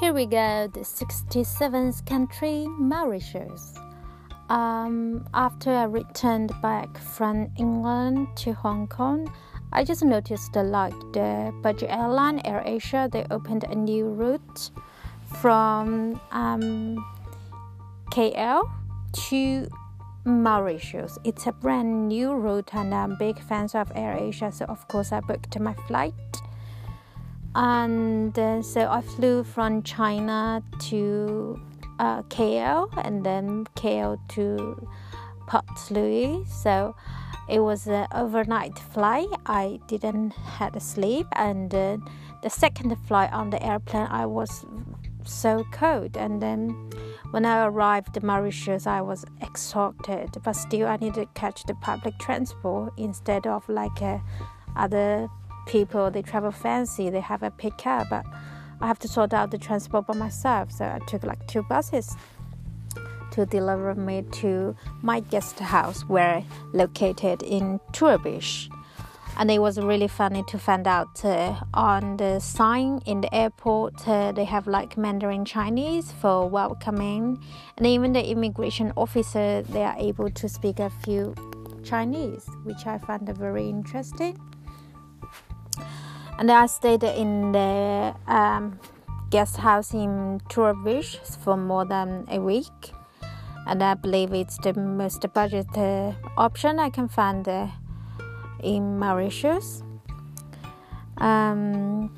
Here we go, the 67th country, Mauritius. Um, after I returned back from England to Hong Kong, I just noticed that like the budget airline AirAsia, they opened a new route from um, KL to Mauritius. It's a brand new route, and I'm big fans of AirAsia, so of course I booked my flight. And uh, so I flew from China to uh, KL and then KL to Port Louis. So it was an overnight flight. I didn't had a sleep, and uh, the second flight on the airplane, I was so cold. And then when I arrived in Mauritius, I was exhausted, but still I needed to catch the public transport instead of like uh, other people. They travel fancy, they have a pickup, but I have to sort out the transport by myself. So I took like two buses to deliver me to my guest house, where located in Trou aux Biches. And it was really funny to find out uh, on the sign in the airport uh, they have like Mandarin Chinese for welcoming, and even the immigration officer they are able to speak a few Chinese, which I found very interesting. And I stayed in the um, guest house in Trou aux Biches for more than a week. And I believe it's the most budget uh, option I can find uh, in Mauritius. Um,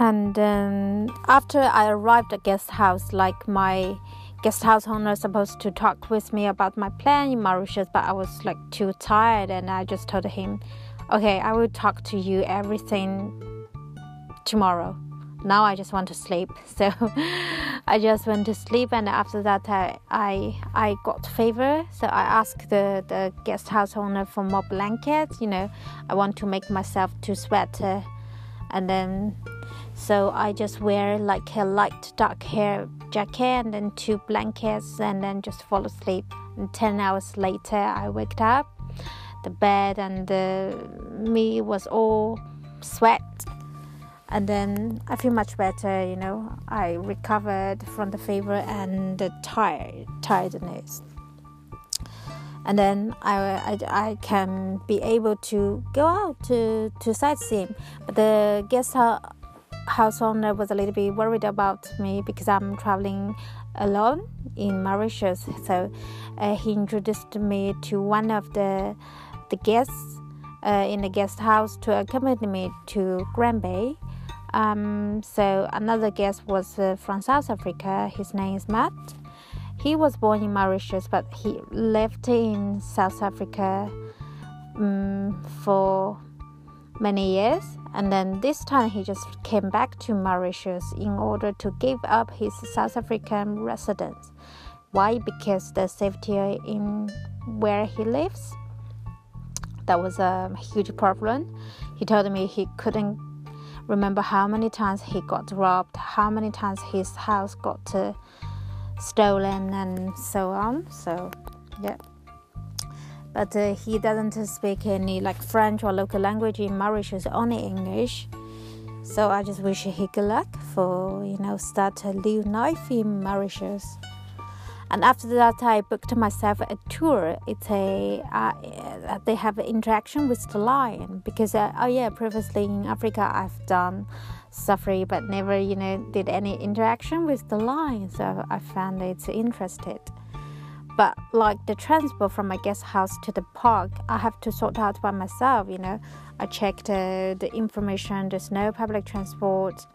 and um, after I arrived at guest house, like my guest house owner supposed to talk with me about my plan in Mauritius, but I was like too tired, and I just told him okay, I will talk to you everything tomorrow. Now I just want to sleep. So I just went to sleep and after that I I, I got fever. So I asked the, the guest house owner for more blankets, you know. I want to make myself to sweat uh, and then so I just wear like a light dark hair jacket and then two blankets and then just fall asleep. And 10 hours later I waked up the bed and me was all sweat. And then I feel much better you know. I recovered from the fever and the tired tiredness. And then I, I, I can be able to go out to, to sightseeing. But the guest house owner was a little bit worried about me because I'm traveling alone in Mauritius. So uh, he introduced me to one of the the guests uh, in the guest house to accompany me to Grand Bay. Um, so another guest was uh, from South Africa. His name is Matt. He was born in Mauritius, but he lived in South Africa um, for many years. And then this time he just came back to Mauritius in order to give up his South African residence. Why? Because the safety in where he lives that was a huge problem. He told me he couldn't remember how many times he got robbed, how many times his house got uh, stolen, and so on. So, yeah. But uh, he doesn't speak any like French or local language in Mauritius, only English. So I just wish he good luck for you know start a new life in Mauritius and after that i booked myself a tour. It's a uh, they have an interaction with the lion because uh, oh yeah previously in africa i've done safari but never you know did any interaction with the lion. So i found it interested. But like the transport from my guest house to the park i have to sort out by myself you know. I checked uh, the information there's no public transport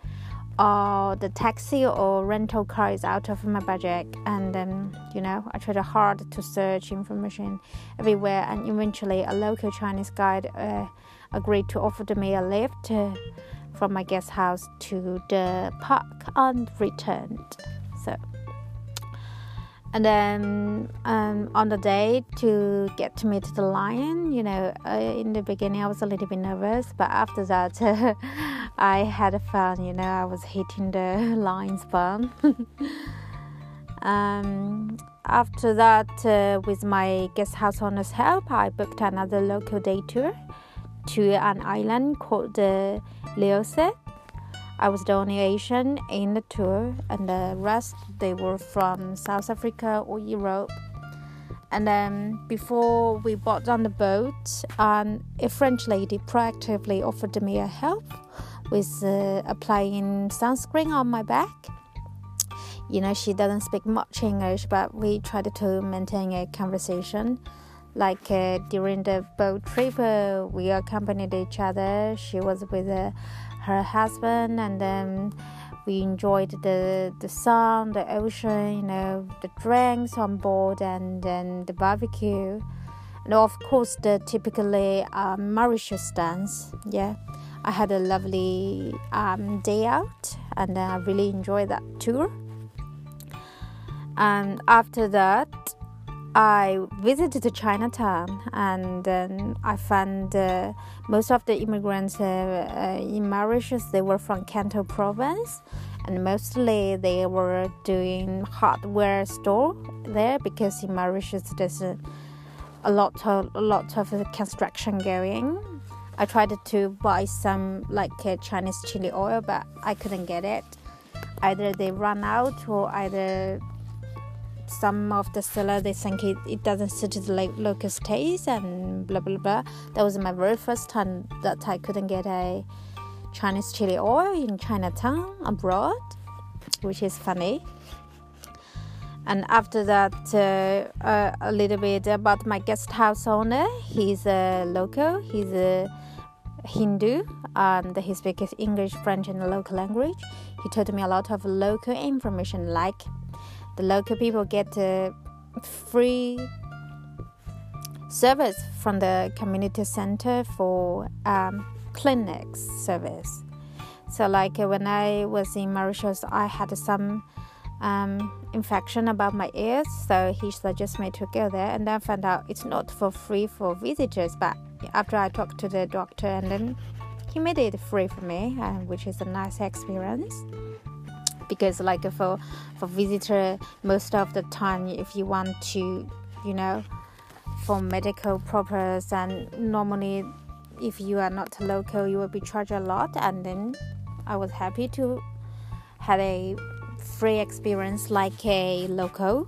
or the taxi or rental car is out of my budget and then you know i tried hard to search information everywhere and eventually a local chinese guide uh, agreed to offer me a lift uh, from my guest house to the park and returned so and then um, on the day to get to meet the lion you know uh, in the beginning i was a little bit nervous but after that i had a fun you know i was hitting the lines bum um, after that uh, with my guest house owner's help i booked another local day tour to an island called uh, Leoset I was the only Asian in the tour, and the rest they were from South Africa or Europe. And then before we boarded on the boat, um, a French lady proactively offered me a help with uh, applying sunscreen on my back. You know, she doesn't speak much English, but we tried to maintain a conversation. Like uh, during the boat trip, uh, we accompanied each other. She was with uh, her husband, and then we enjoyed the the sun, the ocean, you know, the drinks on board, and then the barbecue, and of course the typically um, Mauritius dance. Yeah, I had a lovely um, day out, and I really enjoyed that tour. And after that, I visited Chinatown and I found uh, most of the immigrants uh, uh, in Mauritius they were from Canton province and mostly they were doing hardware store there because in Mauritius there's a, a lot of a lot of construction going. I tried to buy some like uh, Chinese chili oil but I couldn't get it. Either they run out or either some of the seller they think it, it doesn't suit the local taste and blah blah blah. That was my very first time that I couldn't get a Chinese chili oil in Chinatown abroad, which is funny. And after that, uh, uh, a little bit about my guest house owner. He's a local. He's a Hindu, and he speaks English, French, and local language. He told me a lot of local information, like the local people get free service from the community center for um, clinics service. So, like when I was in Mauritius, I had some um, infection about my ears, so he suggested me to go there, and then found out it's not for free for visitors. But after I talked to the doctor, and then he made it free for me, uh, which is a nice experience. Because like for for visitor most of the time if you want to you know for medical purpose and normally if you are not local you will be charged a lot and then i was happy to have a free experience like a local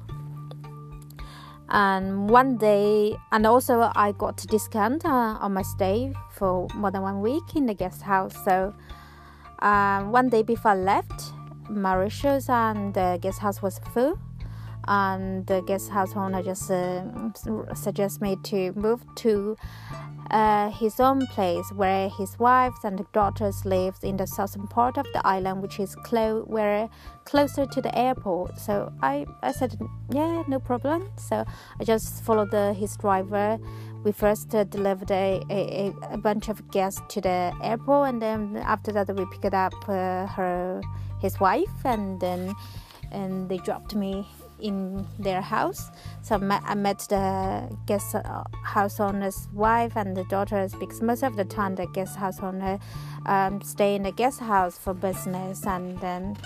and one day and also i got a discount uh, on my stay for more than one week in the guest house so um, one day before i left Mauritius and the guest house was full. And the guest house owner just uh, suggests me to move to uh, his own place where his wife and daughters lives in the southern part of the island, which is clo- where closer to the airport. So I, I said, yeah, no problem. So I just followed the, his driver. We first uh, delivered a, a, a, bunch of guests to the airport, and then after that we picked up uh, her his wife, and then and they dropped me in their house. So I met the guest uh, house owner's wife and the daughters because most of the time the guest house owner um, stay in the guest house for business, and then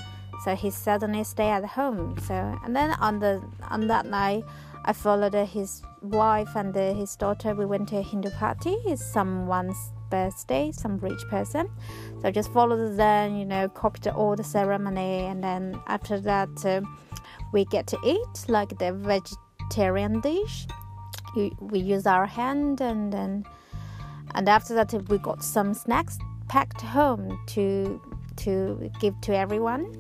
so he suddenly stay at home. So and then on the on that night, I followed his wife and his daughter. We went to a Hindu party. It's someone's birthday, some rich person. So I just followed them, you know, copied all the ceremony, and then after that, uh, we get to eat like the vegetarian dish. We, use our hand, and then and after that, we got some snacks packed home to to give to everyone.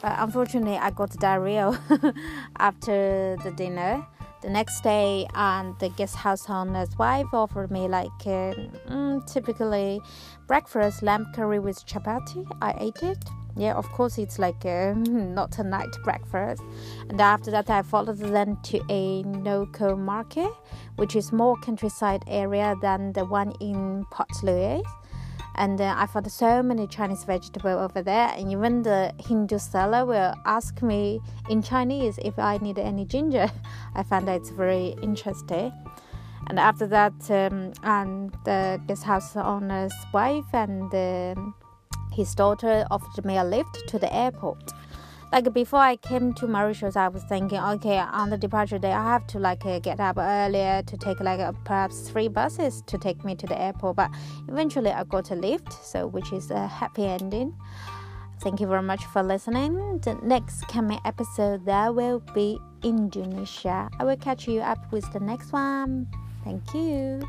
But unfortunately, I got diarrhea after the dinner the next day and the guest house owner's wife offered me like uh, mm, typically breakfast lamb curry with chapati. I ate it. Yeah of course it's like uh, not a night breakfast. And after that i followed them to a local market which is more countryside area than the one in port louis and uh, I found so many Chinese vegetables over there. And even the Hindu seller will ask me in Chinese if I need any ginger. I found that it's very interesting. And after that, um, and the guest house owner's wife and um, his daughter offered me a lift to the airport like before I came to Mauritius, I was thinking, okay, on the departure day, I have to like uh, get up earlier to take like uh, perhaps three buses to take me to the airport. But eventually, I got a lift, so which is a happy ending. Thank you very much for listening. The next coming episode there will be Indonesia. I will catch you up with the next one. Thank you.